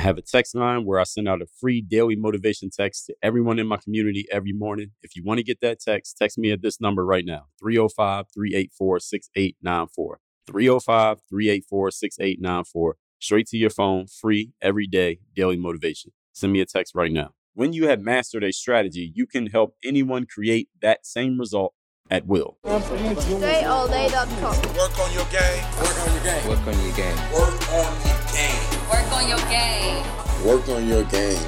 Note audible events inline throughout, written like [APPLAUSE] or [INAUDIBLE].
I have a text line where I send out a free daily motivation text to everyone in my community every morning. If you want to get that text, text me at this number right now 305 384 6894. 305 384 6894. Straight to your phone, free, every day, daily motivation. Send me a text right now. When you have mastered a strategy, you can help anyone create that same result at will. DreAllDay.com. Work on your game. Work on your game. Work on your game. Work on your game. Work on your game. Work on your game.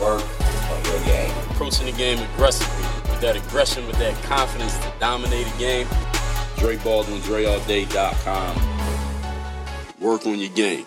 Work on your game. Approaching the game aggressively with that aggression, with that confidence to dominate a game. Dre Baldwin, DreAllDay.com. Work on your game.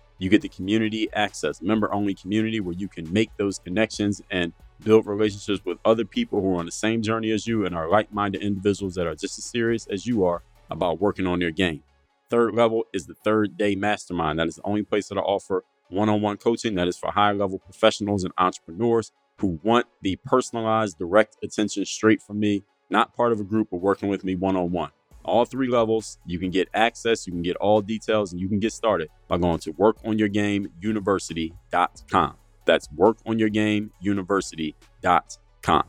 you get the community access, member only community where you can make those connections and build relationships with other people who are on the same journey as you and are like minded individuals that are just as serious as you are about working on their game. Third level is the third day mastermind. That is the only place that I offer one on one coaching that is for high level professionals and entrepreneurs who want the personalized, direct attention straight from me, not part of a group, but working with me one on one all three levels. You can get access, you can get all details, and you can get started by going to workonyourgameuniversity.com. That's workonyourgameuniversity.com.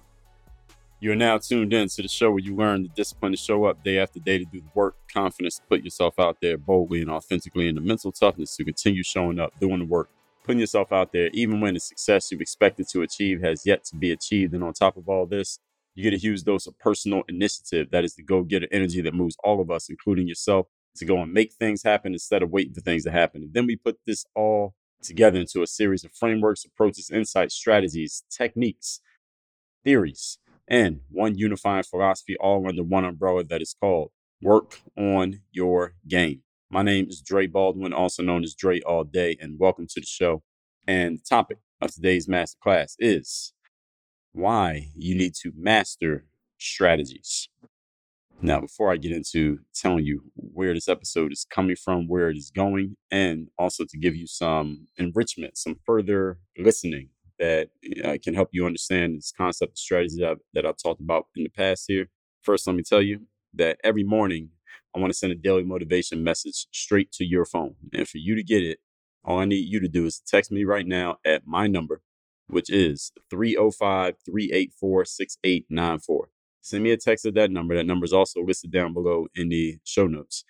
You're now tuned in to the show where you learn the discipline to show up day after day to do the work, confidence to put yourself out there boldly and authentically, and the mental toughness to continue showing up, doing the work, putting yourself out there, even when the success you've expected to achieve has yet to be achieved. And on top of all this, you get a huge dose of personal initiative. That is the go getter energy that moves all of us, including yourself, to go and make things happen instead of waiting for things to happen. And then we put this all together into a series of frameworks, approaches, insights, strategies, techniques, theories, and one unifying philosophy all under one umbrella that is called Work on Your Game. My name is Dre Baldwin, also known as Dre All Day, and welcome to the show. And the topic of today's masterclass is why you need to master strategies. Now, before I get into telling you where this episode is coming from, where it is going, and also to give you some enrichment, some further listening that uh, can help you understand this concept of strategy that I've, that I've talked about in the past here. First, let me tell you that every morning I want to send a daily motivation message straight to your phone. And for you to get it, all I need you to do is text me right now at my number, which is 305 384 6894. Send me a text at that number. That number is also listed down below in the show notes.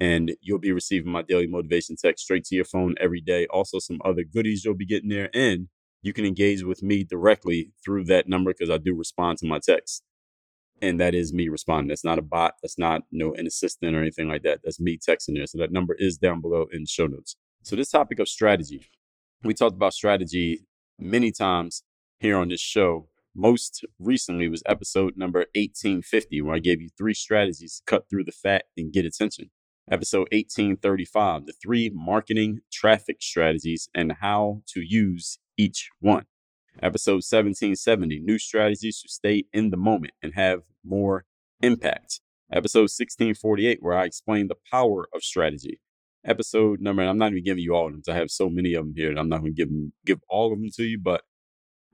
And you'll be receiving my daily motivation text straight to your phone every day. Also, some other goodies you'll be getting there. And you can engage with me directly through that number because I do respond to my text. And that is me responding. That's not a bot. That's not you know, an assistant or anything like that. That's me texting there. So that number is down below in show notes. So this topic of strategy, we talked about strategy many times here on this show. Most recently was episode number 1850, where I gave you three strategies to cut through the fat and get attention. Episode 1835, the three marketing traffic strategies and how to use each one. Episode 1770, new strategies to stay in the moment and have more impact. Episode 1648, where I explain the power of strategy episode number. I'm not even giving you all of them. I have so many of them here. I'm not going to give them, give all of them to you, but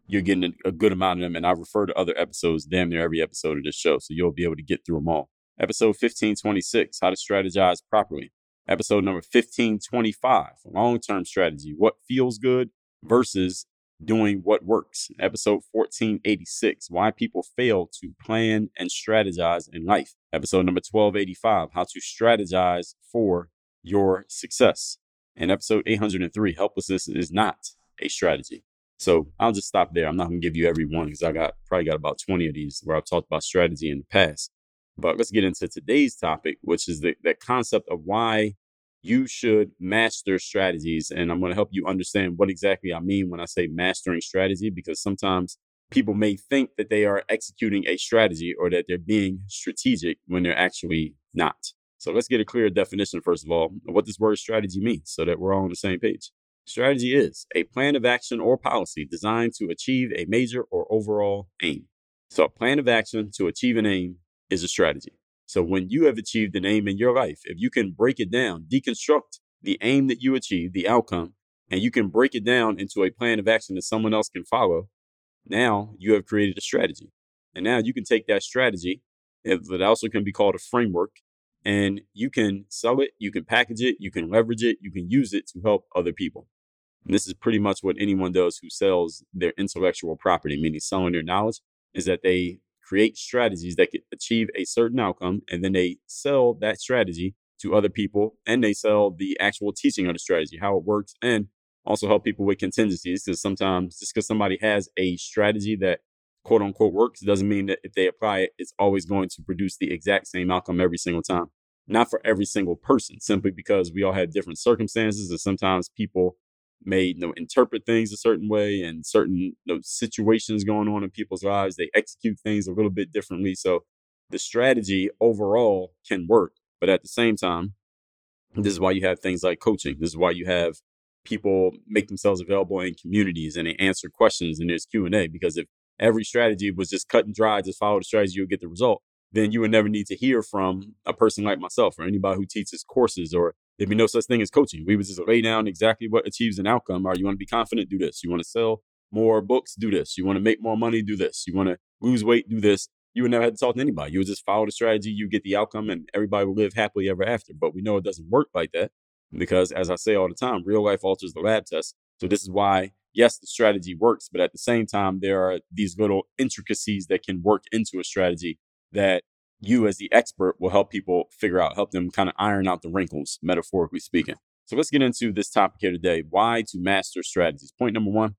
you're getting a, a good amount of them. And I refer to other episodes damn near every episode of this show, so you'll be able to get through them all. Episode 1526, how to strategize properly. Episode number 1525, long term strategy, what feels good versus doing what works. Episode 1486, why people fail to plan and strategize in life. Episode number 1285, how to strategize for your success. And episode 803, helplessness is not a strategy. So I'll just stop there. I'm not going to give you every one because I got probably got about 20 of these where I've talked about strategy in the past. But let's get into today's topic, which is the, the concept of why you should master strategies. And I'm going to help you understand what exactly I mean when I say mastering strategy, because sometimes people may think that they are executing a strategy or that they're being strategic when they're actually not. So let's get a clear definition, first of all, of what this word strategy means so that we're all on the same page. Strategy is a plan of action or policy designed to achieve a major or overall aim. So, a plan of action to achieve an aim is a strategy. So, when you have achieved an aim in your life, if you can break it down, deconstruct the aim that you achieved, the outcome, and you can break it down into a plan of action that someone else can follow, now you have created a strategy. And now you can take that strategy, that also can be called a framework, and you can sell it, you can package it, you can leverage it, you can use it to help other people. And this is pretty much what anyone does who sells their intellectual property, meaning selling their knowledge, is that they create strategies that can achieve a certain outcome and then they sell that strategy to other people and they sell the actual teaching of the strategy, how it works, and also help people with contingencies because sometimes just because somebody has a strategy that quote unquote works doesn't mean that if they apply it, it's always going to produce the exact same outcome every single time. Not for every single person, simply because we all have different circumstances and sometimes people may you know, interpret things a certain way and certain you know, situations going on in people's lives. They execute things a little bit differently. So the strategy overall can work, but at the same time, this is why you have things like coaching. This is why you have people make themselves available in communities and they answer questions and there's Q&A because if every strategy was just cut and dry, just follow the strategy, you'll get the result, then you would never need to hear from a person like myself or anybody who teaches courses or There'd be no such thing as coaching. We would just lay down exactly what achieves an outcome. Or you want to be confident, do this. You want to sell more books, do this. You want to make more money, do this. You want to lose weight, do this. You would never have to talk to anybody. You would just follow the strategy, you get the outcome, and everybody will live happily ever after. But we know it doesn't work like that because, as I say all the time, real life alters the lab test. So this is why, yes, the strategy works, but at the same time, there are these little intricacies that can work into a strategy that you as the expert will help people figure out, help them kind of iron out the wrinkles, metaphorically speaking. So let's get into this topic here today why to master strategies. Point number one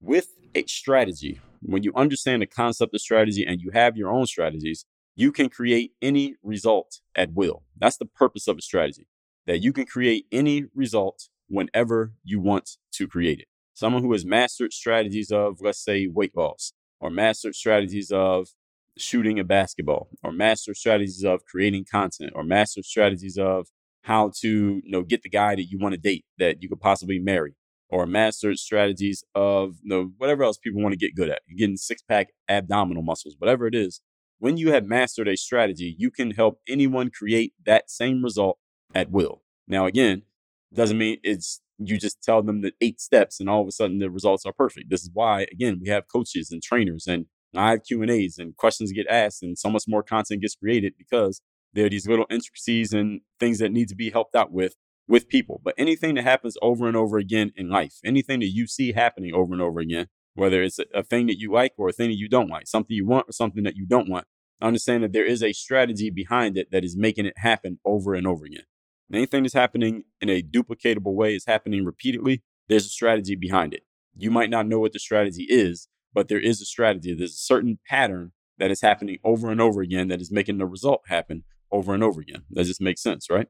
with a strategy, when you understand the concept of strategy and you have your own strategies, you can create any result at will. That's the purpose of a strategy, that you can create any result whenever you want to create it. Someone who has mastered strategies of, let's say, weight loss, or mastered strategies of shooting a basketball or master strategies of creating content or master strategies of how to you know get the guy that you want to date that you could possibly marry or master strategies of you know whatever else people want to get good at. Getting six pack abdominal muscles whatever it is. When you have mastered a strategy you can help anyone create that same result at will. Now again doesn't mean it's you just tell them the eight steps and all of a sudden the results are perfect. This is why again we have coaches and trainers and live Q and A's and questions get asked, and so much more content gets created because there are these little intricacies and things that need to be helped out with with people. But anything that happens over and over again in life, anything that you see happening over and over again, whether it's a, a thing that you like or a thing that you don't like, something you want or something that you don't want, understand that there is a strategy behind it that is making it happen over and over again. anything that's happening in a duplicatable way is happening repeatedly. There's a strategy behind it. You might not know what the strategy is, but there is a strategy. There's a certain pattern that is happening over and over again that is making the result happen over and over again. That just makes sense, right?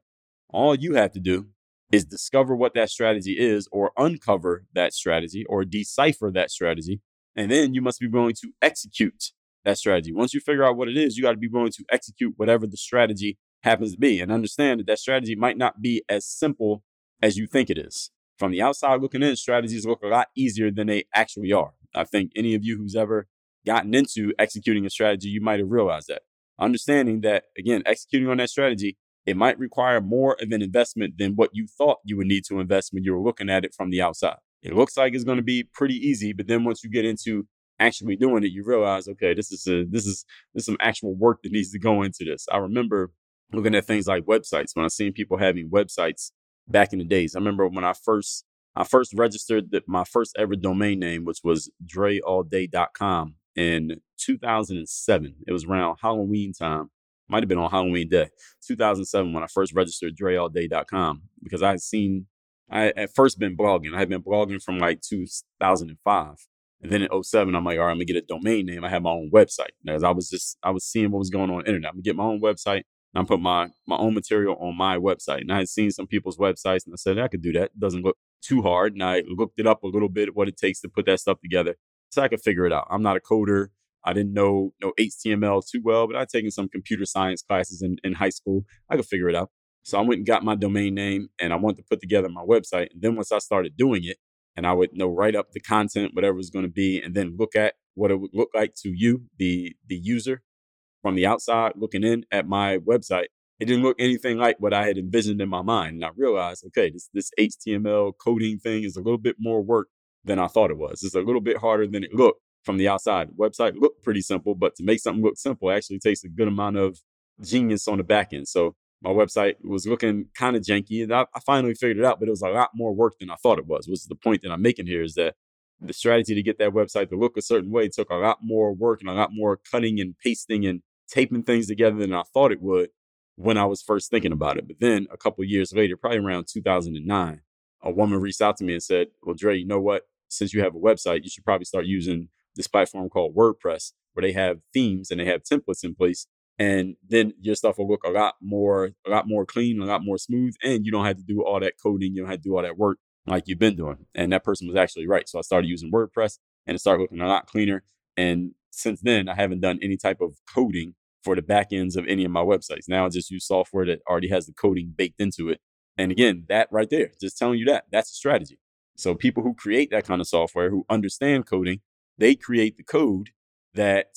All you have to do is discover what that strategy is or uncover that strategy or decipher that strategy. And then you must be willing to execute that strategy. Once you figure out what it is, you got to be willing to execute whatever the strategy happens to be and understand that that strategy might not be as simple as you think it is. From the outside looking in, strategies look a lot easier than they actually are. I think any of you who's ever gotten into executing a strategy, you might have realized that. Understanding that, again, executing on that strategy, it might require more of an investment than what you thought you would need to invest when you were looking at it from the outside. It looks like it's going to be pretty easy, but then once you get into actually doing it, you realize, okay, this is a, this is this is some actual work that needs to go into this. I remember looking at things like websites when I seen people having websites back in the days. I remember when I first I first registered the, my first ever domain name, which was dreallday.com in 2007. It was around Halloween time. Might have been on Halloween day, 2007, when I first registered dreallday.com because I had seen, I had first been blogging. I had been blogging from like 2005. And then in 07, I'm like, all right, I'm gonna get a domain name. I have my own website. As I was just, I was seeing what was going on, on internet. I'm gonna get my own website. I put my my own material on my website. And I had seen some people's websites and I said, I could do that. It doesn't look too hard. And I looked it up a little bit, what it takes to put that stuff together. So I could figure it out. I'm not a coder. I didn't know, know HTML too well, but I'd taken some computer science classes in, in high school. I could figure it out. So I went and got my domain name and I wanted to put together my website. And then once I started doing it, and I would know write up the content, whatever it was going to be, and then look at what it would look like to you, the the user, from the outside looking in at my website. It didn't look anything like what I had envisioned in my mind. And I realized, okay, this this HTML coding thing is a little bit more work than I thought it was. It's a little bit harder than it looked from the outside. The website looked pretty simple, but to make something look simple actually takes a good amount of genius on the back end. So my website was looking kind of janky and I, I, finally figured it out, but it was a lot more work than I thought it was. Was the point that I'm making here is that the strategy to get that website to look a certain way took a lot more work and a lot more cutting and pasting and taping things together than I thought it would when I was first thinking about it. But then a couple years later, probably around 2009, a woman reached out to me and said, Well, Dre, you know what? Since you have a website, you should probably start using this platform called WordPress, where they have themes and they have templates in place and then your stuff will look a lot more a lot more clean a lot more smooth and you don't have to do all that coding you don't have to do all that work like you've been doing and that person was actually right so i started using wordpress and it started looking a lot cleaner and since then i haven't done any type of coding for the back ends of any of my websites now i just use software that already has the coding baked into it and again that right there just telling you that that's a strategy so people who create that kind of software who understand coding they create the code that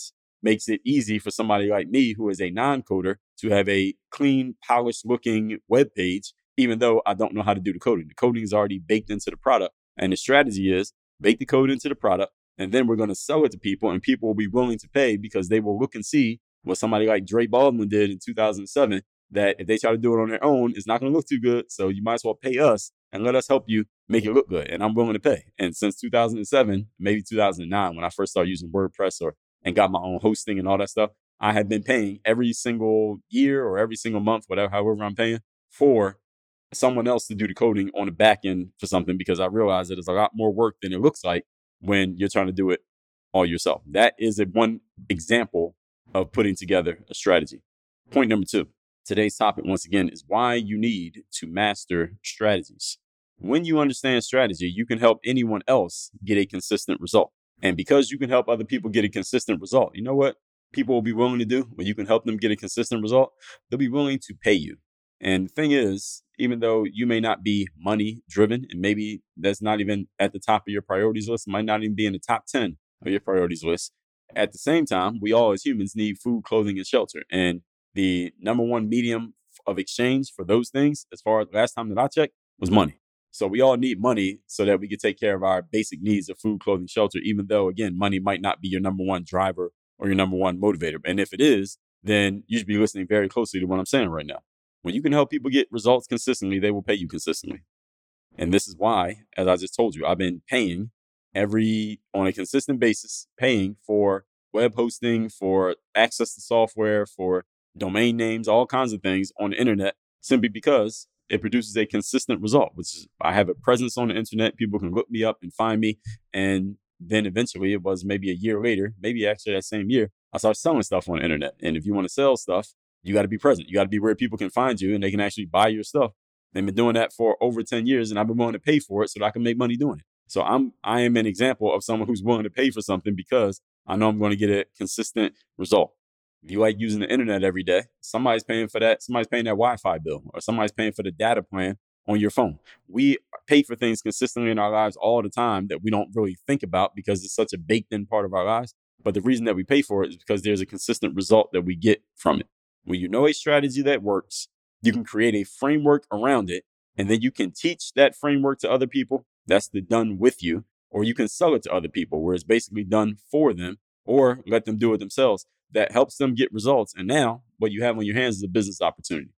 makes it easy for somebody like me who is a non-coder to have a clean, polished looking web page, even though I don't know how to do the coding. The coding is already baked into the product. And the strategy is bake the code into the product, and then we're going to sell it to people, and people will be willing to pay because they will look and see what somebody like Dre Baldwin did in 2007. That if they try to do it on their own, it's not going to look too good. So you might as well pay us and let us help you make it look good. And I'm willing to pay. And since 2007, maybe 2009, when I first started using WordPress or and got my own hosting and all that stuff, I have been paying every single year or every single month, whatever, however I'm paying for someone else to do the coding on the back end for something because I realize that it's a lot more work than it looks like when you're trying to do it all yourself. That is a one example of putting together a strategy. Point number two. Today's topic, once again, is why you need to master strategies. When you understand strategy, you can help anyone else get a consistent result. And because you can help other people get a consistent result, you know what people will be willing to do when you can help them get a consistent result? They'll be willing to pay you. And the thing is, even though you may not be money driven, and maybe that's not even at the top of your priorities list, might not even be in the top 10 of your priorities list. At the same time, we all as humans need food, clothing, and shelter. And the number one medium of exchange for those things, as far as last time that I checked, was money. So we all need money so that we can take care of our basic needs of food, clothing, shelter, even though, again, money might not be your number one driver or your number one motivator. And if it is, then you should be listening very closely to what I'm saying right now. When you can help people get results consistently, they will pay you consistently. And this is why, as I just told you, I've been paying every, on a consistent basis, paying for web hosting, for access to software, for domain names, all kinds of things on the internet, simply because it produces a consistent result, which is I have a presence on the internet. People can look me up and find me. And then eventually it was maybe a year later, maybe actually that same year, I started selling stuff on the internet. And if you want to sell stuff, you got to be present. You got to be where people can find you and they can actually buy your stuff. They've been doing that for over 10 years and I've been willing to pay for it so that I can make money doing it. So I'm I am an example of someone who's willing to pay for something because I know I'm going to get a consistent result. If you like using the internet every day, somebody's paying for that. Somebody's paying that Wi-Fi bill, or somebody's paying for the data plan on your phone. We pay for things consistently in our lives all the time that we don't really think about because it's such a baked in part of our lives. But the reason that we pay for it is because there's a consistent result that we get from it. When you know a strategy that works, you can create a framework around it, and then you can teach that framework to other people. That's the done with you, or you can sell it to other people where it's basically done for them, or let them do it themselves that helps them get results. And now what you have on your hands is a business opportunity.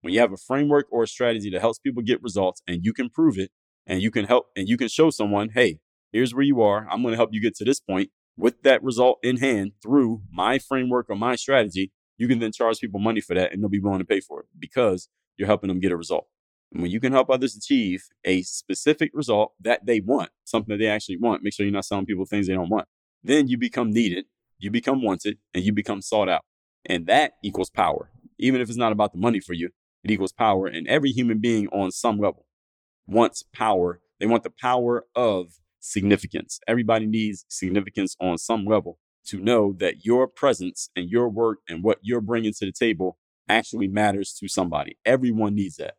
When you have a framework or a strategy that helps people get results and you can prove it and you can help and you can show someone, hey, here's where you are. I'm going to help you get to this point with that result in hand through my framework or my strategy. You can then charge people money for that and they'll be willing to pay for it because you're helping them get a result. And when you can help others achieve a specific result that they want, something that they actually want, make sure you're not selling people things they don't want, then you become needed you become wanted and you become sought out. And that equals power. Even if it's not about the money for you, it equals power. And every human being on some level wants power. They want the power of significance. Everybody needs significance on some level to know that your presence and your work and what you're bringing to the table actually matters to somebody. Everyone needs that.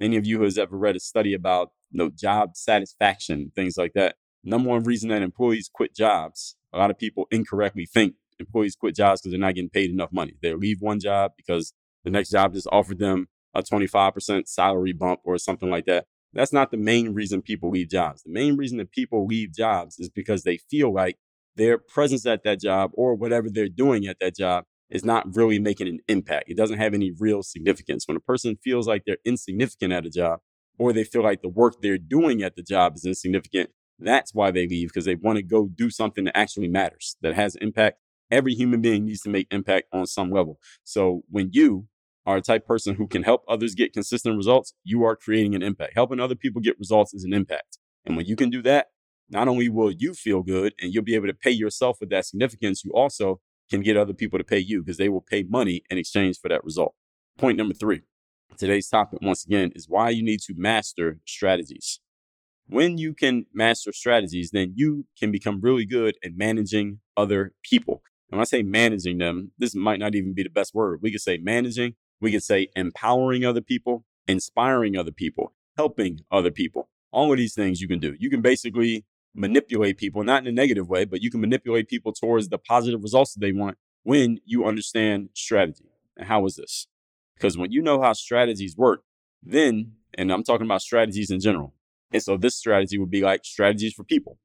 Any of you who has ever read a study about you know, job satisfaction, things like that. Number one reason that employees quit jobs, a lot of people incorrectly think employees quit jobs because they're not getting paid enough money. They leave one job because the next job just offered them a 25% salary bump or something like that. That's not the main reason people leave jobs. The main reason that people leave jobs is because they feel like their presence at that job or whatever they're doing at that job is not really making an impact. It doesn't have any real significance. When a person feels like they're insignificant at a job or they feel like the work they're doing at the job is insignificant, that's why they leave because they want to go do something that actually matters, that has impact. Every human being needs to make impact on some level. So when you are a type person who can help others get consistent results, you are creating an impact. Helping other people get results is an impact. And when you can do that, not only will you feel good and you'll be able to pay yourself with that significance, you also can get other people to pay you because they will pay money in exchange for that result. Point number three. Today's topic, once again, is why you need to master strategies. When you can master strategies, then you can become really good at managing other people. And when I say managing them, this might not even be the best word. We could say managing, we could say empowering other people, inspiring other people, helping other people. All of these things you can do. You can basically manipulate people, not in a negative way, but you can manipulate people towards the positive results that they want when you understand strategy. And how is this? Because when you know how strategies work, then, and I'm talking about strategies in general. And so this strategy would be like strategies for people.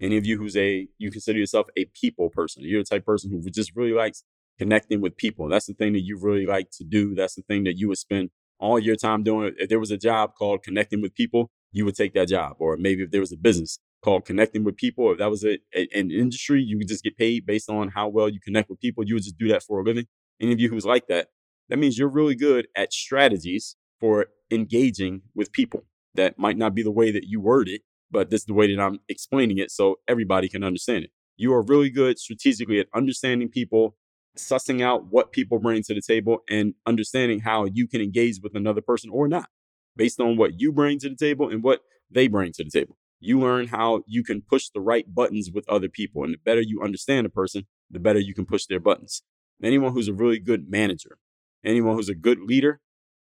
Any of you who's a, you consider yourself a people person. You're the type of person who just really likes connecting with people. That's the thing that you really like to do. That's the thing that you would spend all your time doing. If there was a job called connecting with people, you would take that job. Or maybe if there was a business called connecting with people, if that was a, a, an industry, you would just get paid based on how well you connect with people. You would just do that for a living. Any of you who's like that, that means you're really good at strategies for engaging with people. That might not be the way that you word it, but this is the way that I'm explaining it so everybody can understand it. You are really good strategically at understanding people, sussing out what people bring to the table, and understanding how you can engage with another person or not based on what you bring to the table and what they bring to the table. You learn how you can push the right buttons with other people. And the better you understand a person, the better you can push their buttons. Anyone who's a really good manager, anyone who's a good leader,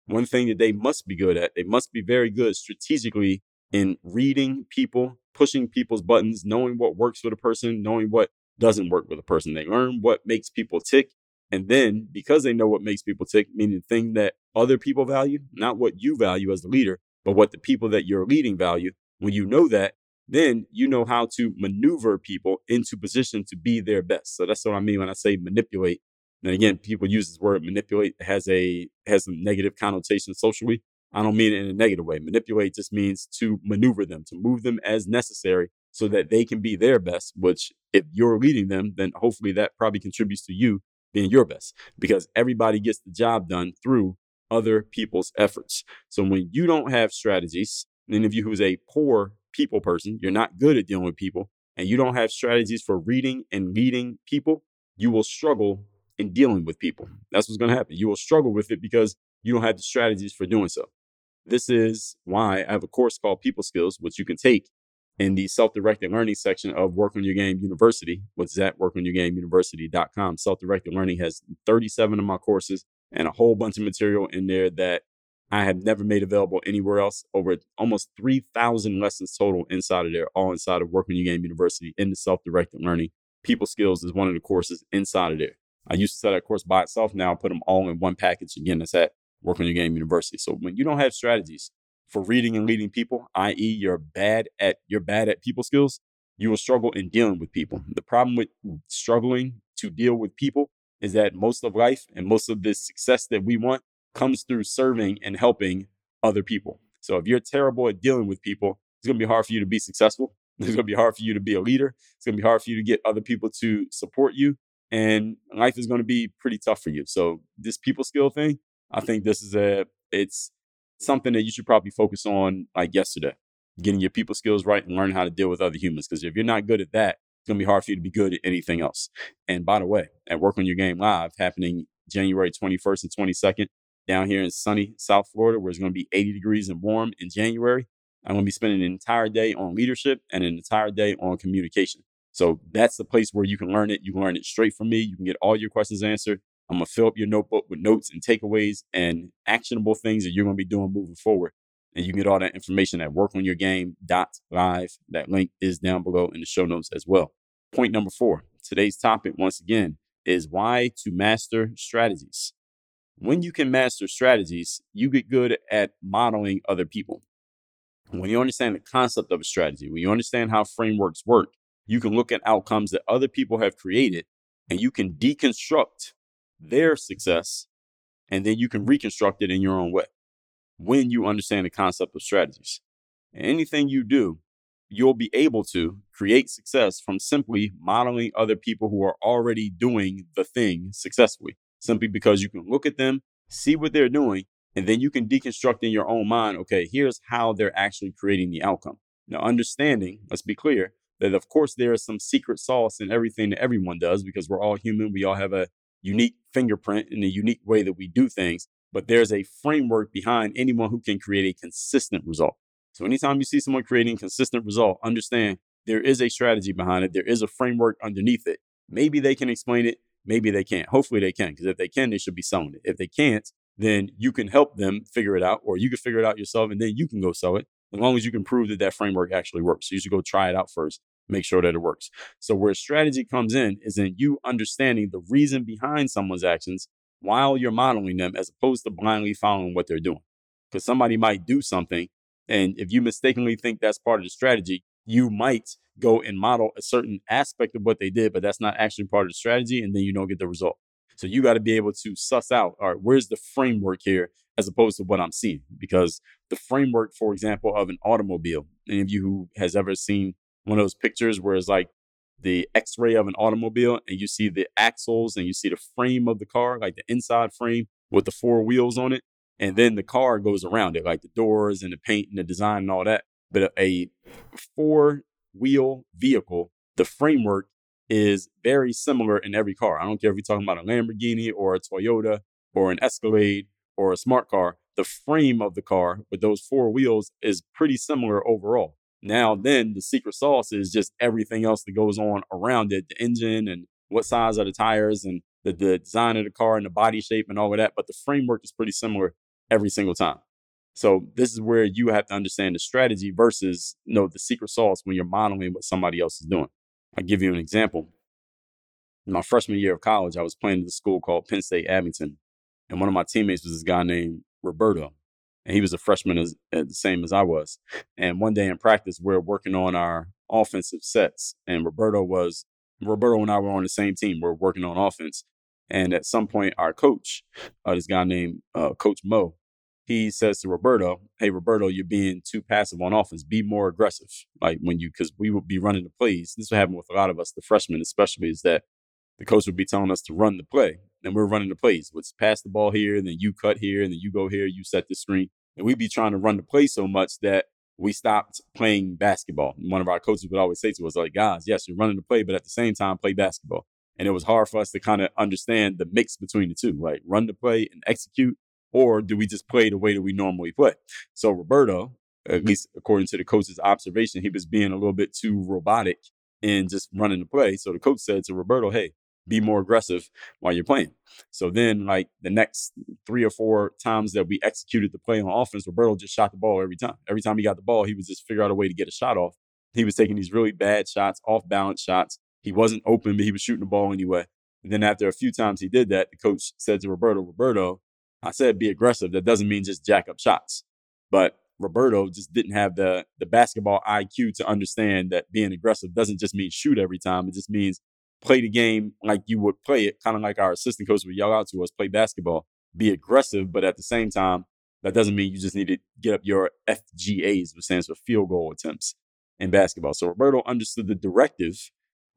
one thing that they must be good at, they must be very good strategically in reading people, pushing people's buttons, knowing what works with a person, knowing what doesn't work with a person. They learn what makes people tick. And then because they know what makes people tick, meaning the thing that other people value, not what you value as the leader, but what the people that you're leading value. When you know that, then you know how to maneuver people into position to be their best. So that's what I mean when I say manipulate. And again, people use this word manipulate has a has a negative connotation socially. I don't mean it in a negative way. Manipulate just means to maneuver them, to move them as necessary so that they can be their best, which if you're leading them, then hopefully that probably contributes to you being your best because everybody gets the job done through other people's efforts. So when you don't have strategies, any of you who's a poor people person, you're not good at dealing with people, and you don't have strategies for reading and leading people, you will struggle in dealing with people. That's what's going to happen. You will struggle with it because you don't have the strategies for doing so. This is why I have a course called People Skills, which you can take in the self-directed learning section of Work on Your Game University, which is at workonyourgameuniversity.com. Self-directed learning has 37 of my courses and a whole bunch of material in there that I have never made available anywhere else. Over almost 3,000 lessons total inside of there, all inside of Work on Your Game University in the self-directed learning. People skills is one of the courses inside of there. I used to sell that course by itself. Now I put them all in one package. Again, that's at Work on Your Game University. So when you don't have strategies for reading and leading people, i.e., you're bad at you're bad at people skills, you will struggle in dealing with people. The problem with struggling to deal with people is that most of life and most of the success that we want comes through serving and helping other people. So if you're terrible at dealing with people, it's going to be hard for you to be successful. [LAUGHS] It's going to be hard for you to be a leader. It's going to be hard for you to get other people to support you. And life is going to be pretty tough for you. So this people skill thing, I think this is a, it's something that you should probably focus on like yesterday, getting your people skills right and learning how to deal with other humans. Because if you're not good at that, it's going to be hard for you to be good at anything else. And by the way, at Work on Your Game Live happening January 21st and 22nd, down here in sunny South Florida, where it's going to be 80 degrees and warm in January. I'm going to be spending an entire day on leadership and an entire day on communication. So that's the place where you can learn it. You can learn it straight from me. You can get all your questions answered. I'm going to fill up your notebook with notes and takeaways and actionable things that you're going to be doing moving forward. And you can get all that information at workonyourgame.live. That link is down below in the show notes as well. Point number four today's topic, once again, is why to master strategies. When you can master strategies, you get good at modeling other people. When you understand the concept of a strategy, when you understand how frameworks work, you can look at outcomes that other people have created and you can deconstruct their success and then you can reconstruct it in your own way when you understand the concept of strategies. And anything you do, you'll be able to create success from simply modeling other people who are already doing the thing successfully, simply because you can look at them, see what they're doing, and then you can deconstruct in your own mind okay, here's how they're actually creating the outcome. Now, understanding, let's be clear, that of course there is some secret sauce in everything that everyone does because we're all human. We all have a unique fingerprint and a unique way that we do things, but there's a framework behind anyone who can create a consistent result. So anytime you see someone creating a consistent result, understand there is a strategy behind it. There is a framework underneath it. Maybe they can explain it. Maybe they can't. Hopefully they can, because if they can, they should be selling it. If they can't, then you can help them figure it out, or you can figure it out yourself, and then you can go sell it. As long as you can prove that that framework actually works. So you should go try it out first, make sure that it works. So where strategy comes in is in you understanding the reason behind someone's actions while you're modeling them, as opposed to blindly following what they're doing. Because somebody might do something, and if you mistakenly think that's part of the strategy, you might go and model a certain aspect of what they did, but that's not actually part of the strategy, and then you don't get the result. So you got to be able to suss out, all right, where's the framework here as opposed to what I'm seeing? Because the framework, for example, of an automobile, any of you who has ever seen one of those pictures where it's like the x-ray of an automobile and you see the axles and you see the frame of the car, like the inside frame with the four wheels on it. And then the car goes around it, like the doors and the paint and the design and all that. But a four wheel vehicle, the framework is very similar in every car. I don't care if you're talking about a Lamborghini or a Toyota or an Escalade or a smart car. The frame of the car with those four wheels is pretty similar overall. Now, then the secret sauce is just everything else that goes on around it the engine and what size are the tires and the, the design of the car and the body shape and all of that. But the framework is pretty similar every single time. So this is where you have to understand the strategy versus you know the secret sauce when you're modeling what somebody else is doing. I'll give you an example. In my freshman year of college, I was playing at a school called Penn State Abington. And one of my teammates was this guy named Roberto. And he was a freshman as, as the same as I was. And one day in practice, we are working on our offensive sets. And Roberto was, Roberto and I were on the same team. We are working on offense. And at some point, our coach, uh, this guy named uh, Coach Mo, he says to Roberto, Hey, Roberto, you're being too passive on offense. Be more aggressive. Like when you, because we would be running the plays. This would happen with a lot of us, the freshmen especially, is that the coach would be telling us to run the play. And we're running the plays, which pass the ball here, and then you cut here, and then you go here, you set the screen. And we'd be trying to run the play so much that we stopped playing basketball. And one of our coaches would always say to us, like, guys, yes, you're running the play, but at the same time, play basketball. And it was hard for us to kind of understand the mix between the two, like run the play and execute or do we just play the way that we normally play? So Roberto, at mm-hmm. least according to the coach's observation, he was being a little bit too robotic in just running the play. So the coach said to Roberto, hey, be more aggressive while you're playing. So then, like the next three or four times that we executed the play on offense, Roberto just shot the ball every time. Every time he got the ball, he was just figure out a way to get a shot off. He was taking these really bad shots, off balance shots. He wasn't open, but he was shooting the ball anyway. And then after a few times he did that, the coach said to Roberto, Roberto, I said be aggressive. That doesn't mean just jack up shots. But Roberto just didn't have the the basketball IQ to understand that being aggressive doesn't just mean shoot every time. It just means play the game like you would play it, kind of like our assistant coach would yell out to us, play basketball, be aggressive, but at the same time, that doesn't mean you just need to get up your FGAs, which stands for field goal attempts in basketball. So Roberto understood the directive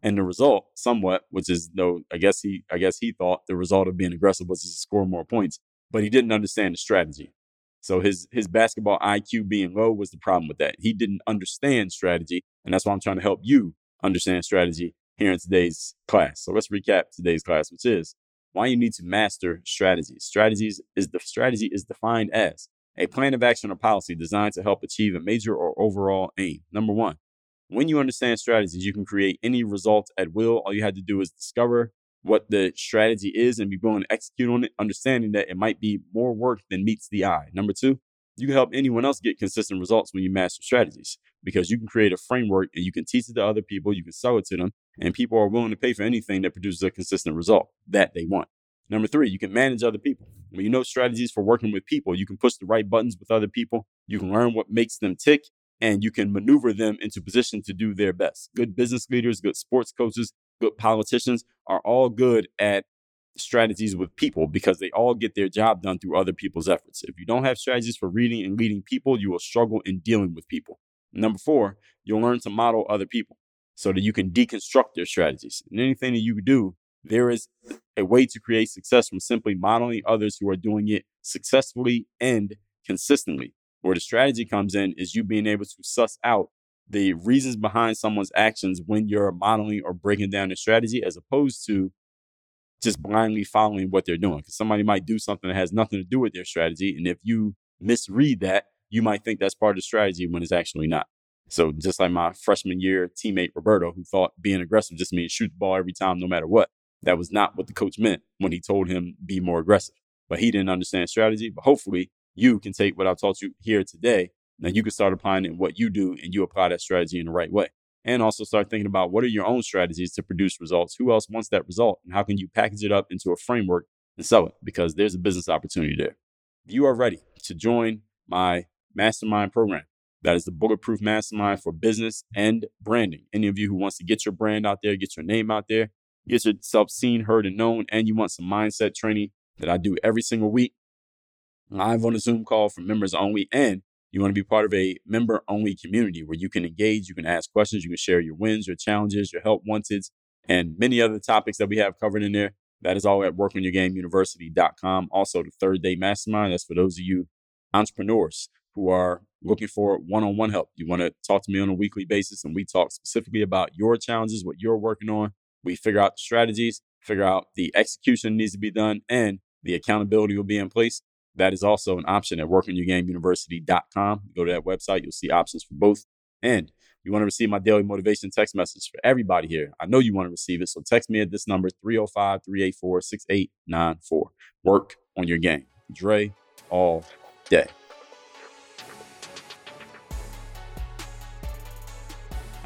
and the result somewhat, which is no, I guess he I guess he thought the result of being aggressive was to score more points but he didn't understand the strategy. So his his basketball IQ being low was the problem with that. He didn't understand strategy, and that's why I'm trying to help you understand strategy here in today's class. So let's recap today's class, which is why you need to master strategies. Strategies is the strategy is defined as a plan of action or policy designed to help achieve a major or overall aim. Number one, when you understand strategies, you can create any result at will. All you had to do is discover what the strategy is and be willing to execute on it, understanding that it might be more work than meets the eye. Number two, you can help anyone else get consistent results when you master strategies because you can create a framework and you can teach it to other people, you can sell it to them, and people are willing to pay for anything that produces a consistent result that they want. Number three, you can manage other people. When you know strategies for working with people, you can push the right buttons with other people, you can learn what makes them tick, and you can maneuver them into position to do their best. Good business leaders, good sports coaches, good politicians are all good at strategies with people because they all get their job done through other people's efforts. If you don't have strategies for reading and leading people, you will struggle in dealing with people. Number four, you'll learn to model other people so that you can deconstruct their strategies. And anything that you do, there is a way to create success from simply modeling others who are doing it successfully and consistently. Where the strategy comes in is you being able to suss out the reasons behind someone's actions when you're modeling or breaking down the strategy, as opposed to just blindly following what they're doing. Because somebody might do something that has nothing to do with their strategy. And if you misread that, you might think that's part of the strategy when it's actually not. So just like my freshman year teammate Roberto, who thought being aggressive just means shoot the ball every time, no matter what. That was not what the coach meant when he told him be more aggressive. But he didn't understand strategy. But hopefully you can take what I've taught you here today. Now you can start applying it in what you do and you apply that strategy in the right way. And also start thinking about what are your own strategies to produce results? Who else wants that result? And how can you package it up into a framework and sell it? Because there's a business opportunity there. If you are ready to join my mastermind program, that is the Bulletproof Mastermind for business and branding. Any of you who wants to get your brand out there, get your name out there, get yourself seen, heard, and known, and you want some mindset training that I do every single week, live on a Zoom call for members only, and you want to be part of a member only community where you can engage, you can ask questions, you can share your wins, your challenges, your help wanted, and many other topics that we have covered in there. That is all at workonyourgameuniversity.com. Also, the third day mastermind. That's for those of you entrepreneurs who are looking for one on one help. You want to talk to me on a weekly basis, and we talk specifically about your challenges, what you're working on. We figure out the strategies, figure out the execution needs to be done, and the accountability will be in place. That is also an option at workonyourgameuniversity.com. Go to that website, you'll see options for both. And you want to receive my daily motivation text message for everybody here. I know you want to receive it, so text me at this number 305 384 6894. Work on your game. Dre all day.